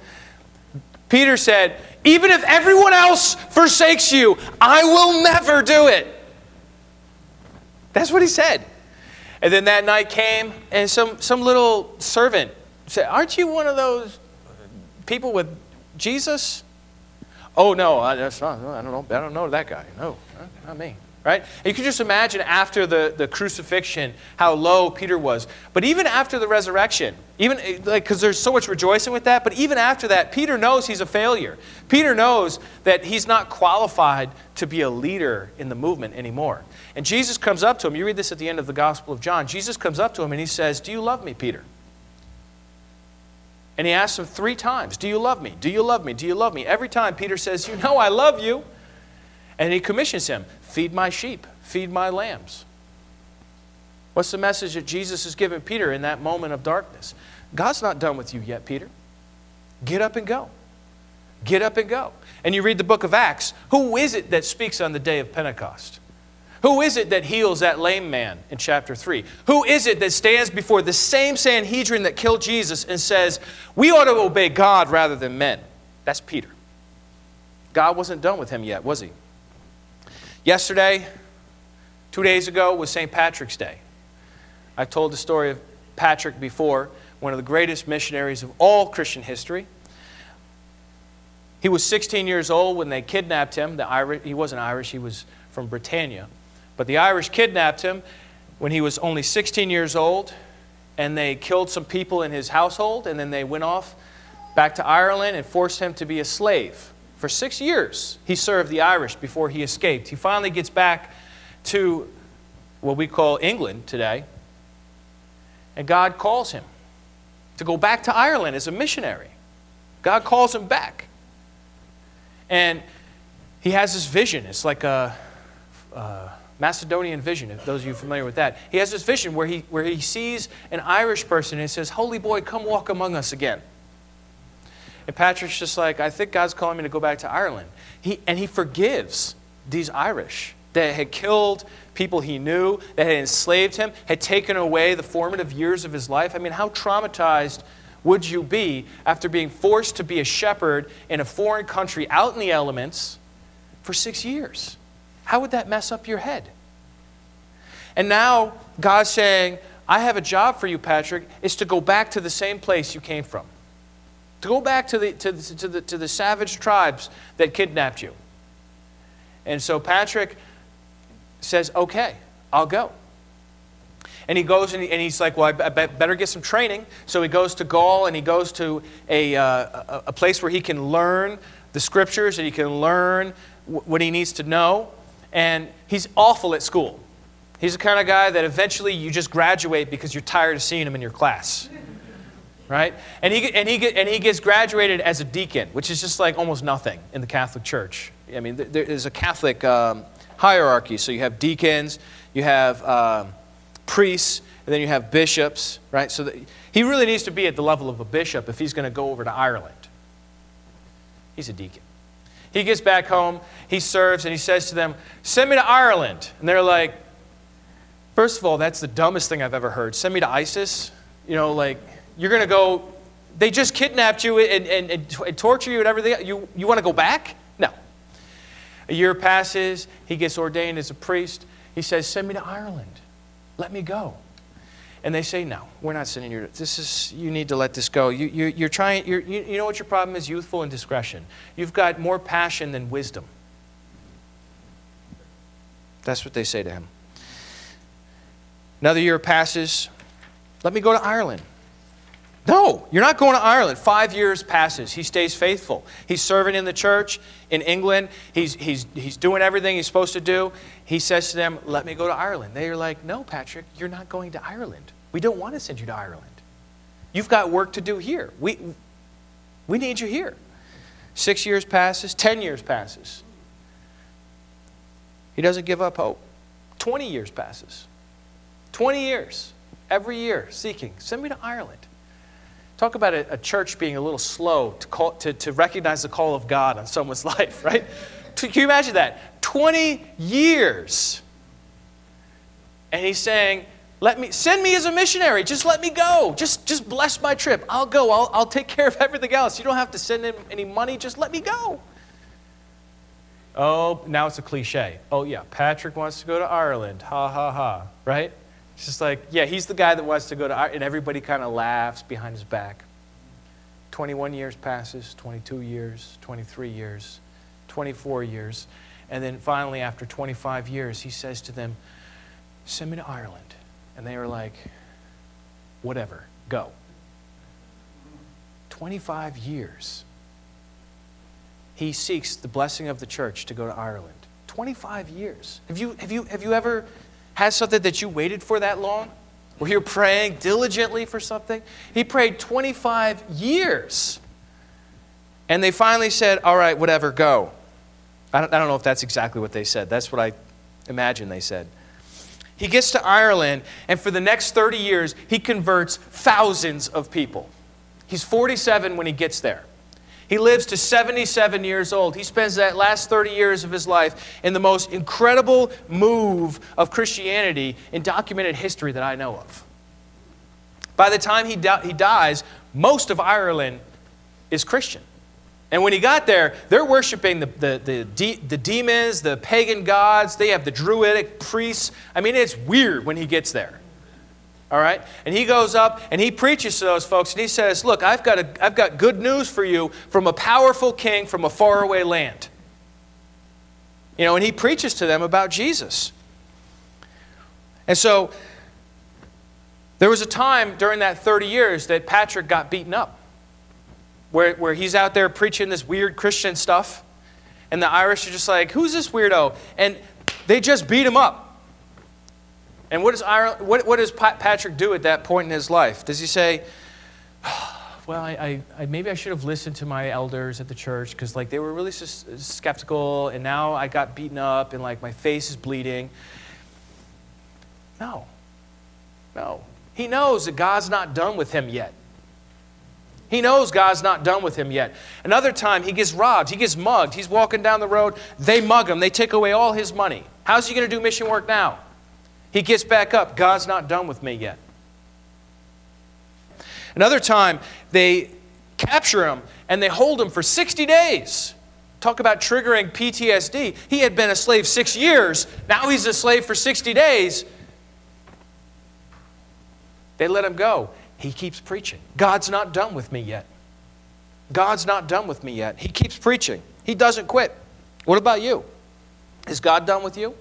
Peter said, Even if everyone else forsakes you, I will never do it. That's what he said. And then that night came, and some, some little servant said, Aren't you one of those people with Jesus? Oh, no, I, that's not, I, don't know, I don't know that guy. No, not me right? And you can just imagine after the, the crucifixion how low Peter was. But even after the resurrection, even eh, like because there's so much rejoicing with that, but even after that, Peter knows he's a failure. Peter knows that he's not qualified to be a leader in the movement anymore. And Jesus comes up to him. You read this at the end of the Gospel of John. Jesus comes up to him and he says, Do you love me, Peter? And he asks him three times, Do you love me? Do you love me? Do you love me? Every time Peter says, You know I love you. And he commissions him feed my sheep, feed my lambs. What's the message that Jesus is giving Peter in that moment of darkness? God's not done with you yet, Peter. Get up and go. Get up and go. And you read the book of Acts. Who is it that speaks on the day of Pentecost? Who is it that heals that lame man in chapter 3? Who is it that stands before the same Sanhedrin that killed Jesus and says, We ought to obey God rather than men? That's Peter. God wasn't done with him yet, was he? Yesterday, two days ago, was St. Patrick's Day. I've told the story of Patrick before, one of the greatest missionaries of all Christian history. He was 16 years old when they kidnapped him. The Irish, he wasn't Irish, he was from Britannia. But the Irish kidnapped him when he was only 16 years old, and they killed some people in his household, and then they went off back to Ireland and forced him to be a slave. For six years, he served the Irish before he escaped. He finally gets back to what we call England today, and God calls him to go back to Ireland as a missionary. God calls him back. And he has this vision. It's like a, Macedonian vision, if those of you familiar with that. He has this vision where he, where he sees an Irish person and he says, Holy boy, come walk among us again. And Patrick's just like, I think God's calling me to go back to Ireland. He, and he forgives these Irish that had killed people he knew, that had enslaved him, had taken away the formative years of his life. I mean, how traumatized would you be after being forced to be a shepherd in a foreign country out in the elements for six years? How would that mess up your head? And now God's saying, I have a job for you, Patrick, is to go back to the same place you came from to go back to the, to, the, to, the, to the savage tribes that kidnapped you. And so Patrick says, Okay, I'll go. And he goes and, he, and he's like, Well, I better get some training. So he goes to Gaul and he goes to a, uh, a place where he can learn the scriptures and he can learn what he needs to know. And he's awful at school. He's the kind of guy that eventually you just graduate because you're tired of seeing him in your class right? And he, and, he and he gets graduated as a deacon, which is just like almost nothing in the Catholic Church. I mean, there is a Catholic um, hierarchy. So you have deacons, you have um, priests, and then you have bishops, right? So that, he really needs to be at the level of a bishop if he's going to go over to Ireland. He's a deacon. He gets back home, he serves, and he says to them, Send me to Ireland. And they're like, First of all, that's the dumbest thing I've ever heard. Send me to ISIS? You know, like, you're going to go, they just kidnapped you and, and, and, and torture you and everything. You, you want to go back? No. A year passes. He gets ordained as a priest. He says, Send me to Ireland. Let me go. And they say, No, we're not sending you. This is, you need to let this go. You, you, you're trying, you're, you, you know what your problem is? Youthful indiscretion. You've got more passion than wisdom. That's what they say to him. Another year passes. Let me go to Ireland. No, you're not going to Ireland. Five years passes. He stays faithful. He's serving in the church in England. He's, he's, he's doing everything he's supposed to do. He says to them, Let me go to Ireland. They are like, No, Patrick, you're not going to Ireland. We don't want to send you to Ireland. You've got work to do here. We, we need you here. Six years passes, 10 years passes. He doesn't give up hope. 20 years passes. 20 years, every year, seeking, send me to Ireland. Talk about a, a church being a little slow to, call, to, to recognize the call of God on someone's <laughs> life, right? Can you imagine that? 20 years. And he's saying, let me send me as a missionary. Just let me go. Just, just bless my trip. I'll go. I'll, I'll take care of <laughs> everything else. You don't have to send him any money. Just let me go. Oh, now it's a cliche. Oh, yeah, Patrick wants to go to Ireland. Ha, ha, ha. Right? It's just like, yeah, he's the guy that wants to go to Ireland. And everybody kind of laughs behind his back. 21 years passes, 22 years, 23 years, 24 years. And then finally, after 25 years, he says to them, Send me to Ireland. And they were like, Whatever, go. 25 years. He seeks the blessing of the church to go to Ireland. 25 years. Have you, have you, have you ever had something that you waited for that long? Where you're praying diligently for something? He prayed 25 years. And they finally said, All right, whatever, go. I don't, I don't know if that's exactly what they said. That's what I imagine they said. He gets to Ireland, and for the next 30 years, he converts thousands of people. He's 47 when he gets there. He lives to 77 years old. He spends that last 30 years of his life in the most incredible move of Christianity in documented history that I know of. By the time he, di- he dies, most of Ireland is Christian. And when he got there, they're worshiping the, the, the, de- the demons, the pagan gods. They have the druidic priests. I mean, it's weird when he gets there. All right? And he goes up and he preaches to those folks and he says, Look, I've got, a, I've got good news for you from a powerful king from a faraway land. You know, and he preaches to them about Jesus. And so there was a time during that 30 years that Patrick got beaten up, where, where he's out there preaching this weird Christian stuff. And the Irish are just like, Who's this weirdo? And they just beat him up. And what does, Ireland, what, what does Patrick do at that point in his life? Does he say, <sighs> well, I, I, maybe I should have listened to my elders at the church because like they were really skeptical and now I got beaten up and like my face is bleeding. No. No. He knows that God's not done with him yet. He knows God's not done with him yet. Another time, he gets robbed, he gets mugged. He's walking down the road, they mug him, they take away all his money. How's he going to do mission work now? He gets back up. God's not done with me yet. Another time, they capture him and they hold him for 60 days. Talk about triggering PTSD. He had been a slave six years. Now he's a slave for 60 days. They let him go. He keeps preaching. God's not done with me yet. God's not done with me yet. He keeps preaching. He doesn't quit. What about you? Is God done with you?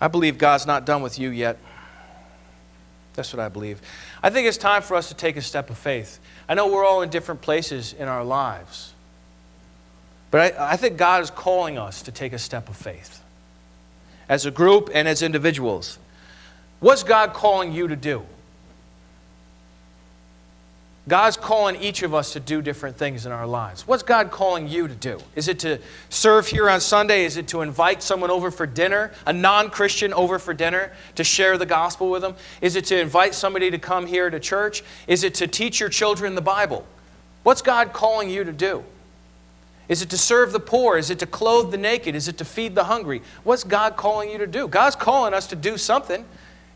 I believe God's not done with you yet. That's what I believe. I think it's time for us to take a step of faith. I know we're all in different places in our lives, but I, I think God is calling us to take a step of faith as a group and as individuals. What's God calling you to do? God's calling each of us to do different things in our lives. What's God calling you to do? Is it to serve here on Sunday? Is it to invite someone over for dinner, a non Christian over for dinner, to share the gospel with them? Is it to invite somebody to come here to church? Is it to teach your children the Bible? What's God calling you to do? Is it to serve the poor? Is it to clothe the naked? Is it to feed the hungry? What's God calling you to do? God's calling us to do something.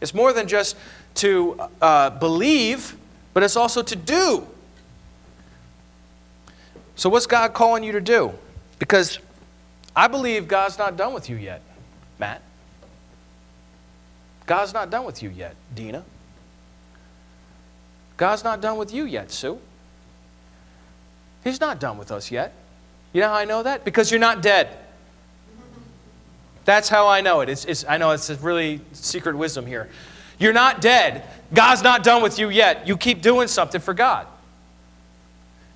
It's more than just to uh, believe but it's also to do. So, what's God calling you to do? Because I believe God's not done with you yet, Matt. God's not done with you yet, Dina. God's not done with you yet, Sue. He's not done with us yet. You know how I know that? Because you're not dead. That's how I know it. It's, it's, I know it's a really secret wisdom here. You're not dead. God's not done with you yet. You keep doing something for God.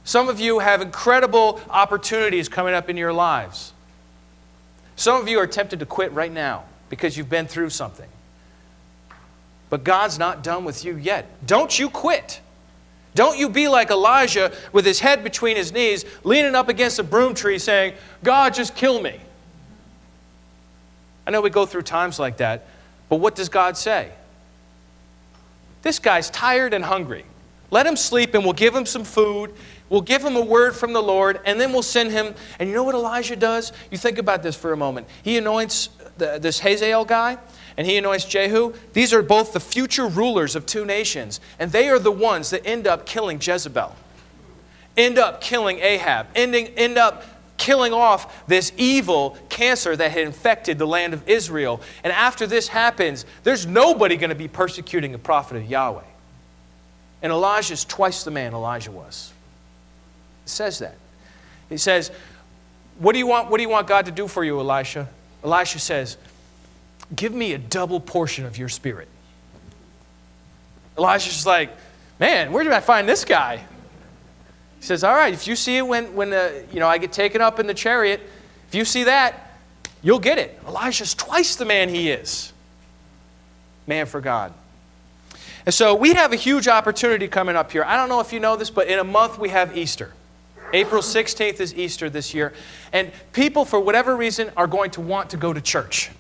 Some of you have incredible opportunities coming up in your lives. Some of you are tempted to quit right now because you've been through something. But God's not done with you yet. Don't you quit. Don't you be like Elijah with his head between his knees, leaning up against a broom tree saying, God, just kill me. I know we go through times like that, but what does God say? This guy's tired and hungry. Let him sleep and we'll give him some food. We'll give him a word from the Lord and then we'll send him. And you know what Elijah does? You think about this for a moment. He anoints the, this Hazael guy and he anoints Jehu. These are both the future rulers of two nations, and they are the ones that end up killing Jezebel. end up killing Ahab, ending, end up killing off this evil cancer that had infected the land of Israel. And after this happens, there's nobody going to be persecuting a prophet of Yahweh. And Elijah's twice the man Elijah was. It says that. He says, what do, you want, what do you want God to do for you, Elisha? Elisha says, Give me a double portion of your spirit. Elijah's like, Man, where did I find this guy? He says, All right, if you see it when, when uh, you know, I get taken up in the chariot, if you see that, you'll get it. Elijah's twice the man he is. Man for God. And so we have a huge opportunity coming up here. I don't know if you know this, but in a month we have Easter. April 16th is Easter this year. And people, for whatever reason, are going to want to go to church.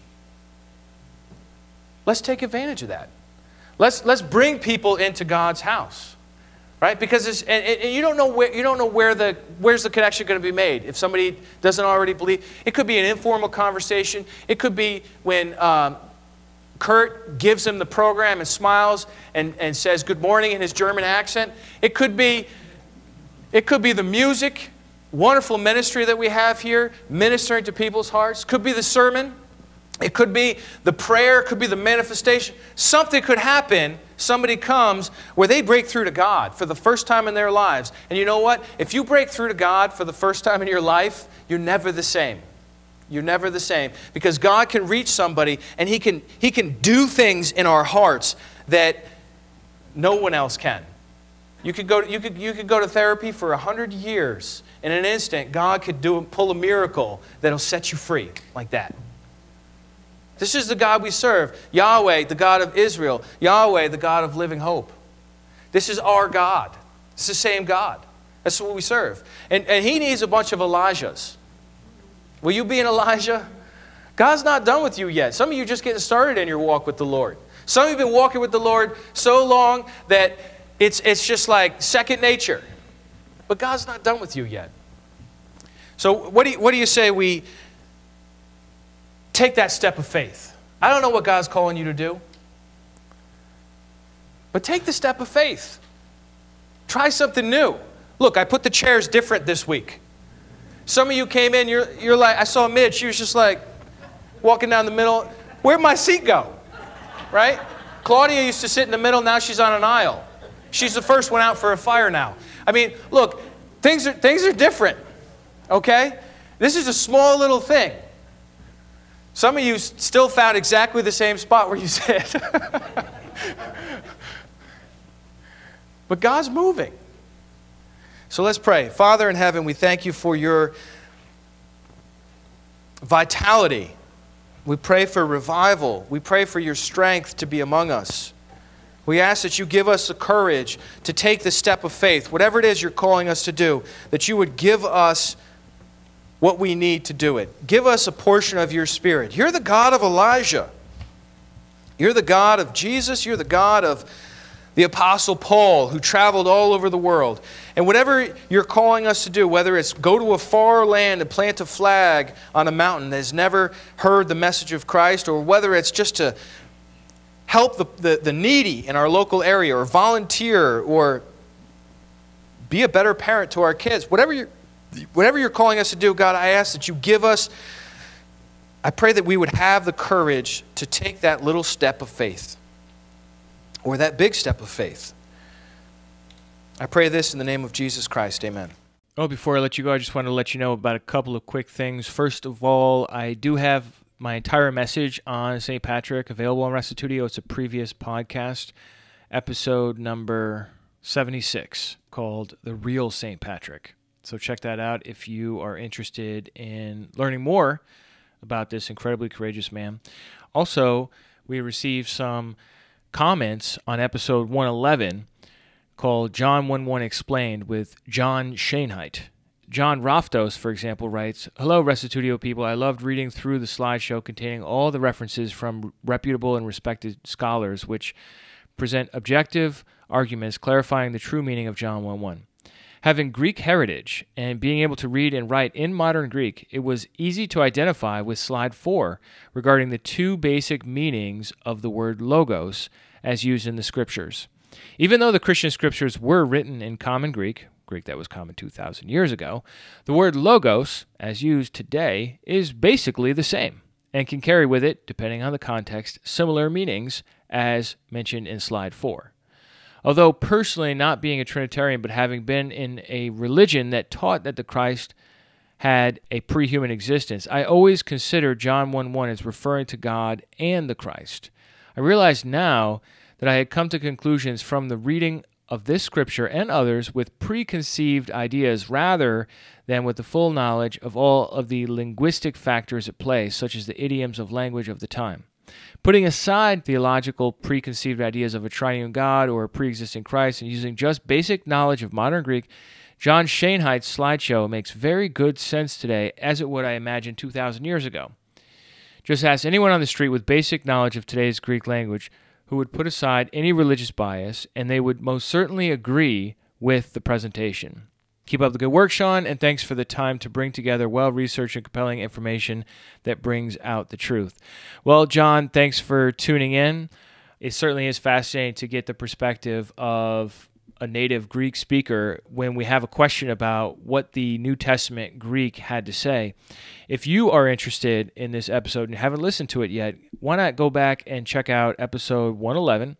Let's take advantage of that. Let's, let's bring people into God's house. Right? Because and, and you don't know where you don't know where the where's the connection going to be made. If somebody doesn't already believe, it could be an informal conversation. It could be when um, Kurt gives him the program and smiles and, and says good morning in his German accent. It could be it could be the music, wonderful ministry that we have here, ministering to people's hearts. Could be the sermon. It could be the prayer, it could be the manifestation. Something could happen. Somebody comes where they break through to God for the first time in their lives. And you know what? If you break through to God for the first time in your life, you're never the same. You're never the same because God can reach somebody and he can he can do things in our hearts that no one else can. You could go, you could, you could go to therapy for a 100 years. In an instant, God could do, pull a miracle that'll set you free like that. This is the God we serve Yahweh, the God of Israel, Yahweh, the God of living hope. This is our God. It's the same God. That's what we serve. And, and He needs a bunch of Elijahs. Will you be an Elijah? God's not done with you yet. Some of you just getting started in your walk with the Lord. Some of you have been walking with the Lord so long that it's, it's just like second nature. But God's not done with you yet. So, what do you, what do you say we take that step of faith? I don't know what God's calling you to do, but take the step of faith. Try something new. Look, I put the chairs different this week. Some of you came in, you're, you're like, I saw Midge, she was just like walking down the middle. Where'd my seat go? Right? Claudia used to sit in the middle, now she's on an aisle. She's the first one out for a fire now. I mean, look, things are, things are different, okay? This is a small little thing. Some of you still found exactly the same spot where you <laughs> sit. but God's moving. So let's pray. Father in heaven, we thank you for your vitality. We pray for revival. We pray for your strength to be among us. We ask that you give us the courage to take the step of faith, whatever it is you're calling us to do, that you would give us what we need to do it. Give us a portion of your spirit. You're the God of Elijah. You're the God of Jesus. You're the God of the Apostle Paul, who traveled all over the world. And whatever you're calling us to do, whether it's go to a far land and plant a flag on a mountain that has never heard the message of Christ, or whether it's just to help the, the, the needy in our local area or volunteer or be a better parent to our kids. Whatever you're, whatever you're calling us to do, God, I ask that you give us, I pray that we would have the courage to take that little step of faith or that big step of faith. I pray this in the name of Jesus Christ. Amen. Oh, before I let you go, I just want to let you know about a couple of quick things. First of all, I do have my entire message on St. Patrick available on Restitutio. It's a previous podcast, episode number 76, called The Real St. Patrick. So check that out if you are interested in learning more about this incredibly courageous man. Also, we received some comments on episode 111 called John 1 1 Explained with John Schoenheit. John Raftos, for example, writes Hello, Restitutio people. I loved reading through the slideshow containing all the references from reputable and respected scholars, which present objective arguments clarifying the true meaning of John 1 1. Having Greek heritage and being able to read and write in modern Greek, it was easy to identify with slide 4 regarding the two basic meanings of the word logos as used in the scriptures. Even though the Christian scriptures were written in common Greek, Greek that was common 2,000 years ago, the word logos, as used today, is basically the same and can carry with it, depending on the context, similar meanings as mentioned in slide 4. Although personally not being a Trinitarian but having been in a religion that taught that the Christ had a pre human existence, I always consider John 1 1 as referring to God and the Christ. I realize now that I had come to conclusions from the reading of this scripture and others with preconceived ideas rather than with the full knowledge of all of the linguistic factors at play, such as the idioms of language of the time. Putting aside theological preconceived ideas of a triune God or a pre existing Christ and using just basic knowledge of modern Greek, John Schoenheit's slideshow makes very good sense today, as it would, I imagine, 2,000 years ago. Just ask anyone on the street with basic knowledge of today's Greek language who would put aside any religious bias, and they would most certainly agree with the presentation. Keep up the good work, Sean, and thanks for the time to bring together well researched and compelling information that brings out the truth. Well, John, thanks for tuning in. It certainly is fascinating to get the perspective of a native Greek speaker when we have a question about what the New Testament Greek had to say. If you are interested in this episode and haven't listened to it yet, why not go back and check out episode 111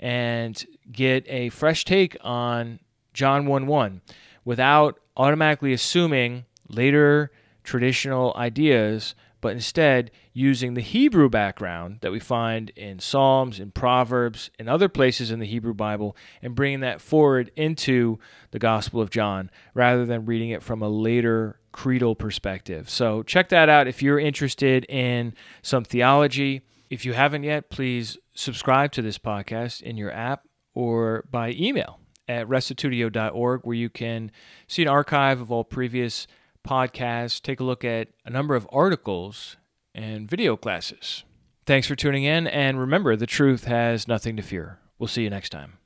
and get a fresh take on John 1 1 without automatically assuming later traditional ideas, but instead using the Hebrew background that we find in Psalms, in Proverbs, and other places in the Hebrew Bible, and bringing that forward into the Gospel of John rather than reading it from a later creedal perspective. So check that out if you're interested in some theology. If you haven't yet, please subscribe to this podcast in your app or by email at restitutio.org where you can see an archive of all previous podcasts, take a look at a number of articles and video classes. Thanks for tuning in, and remember, the truth has nothing to fear. We'll see you next time.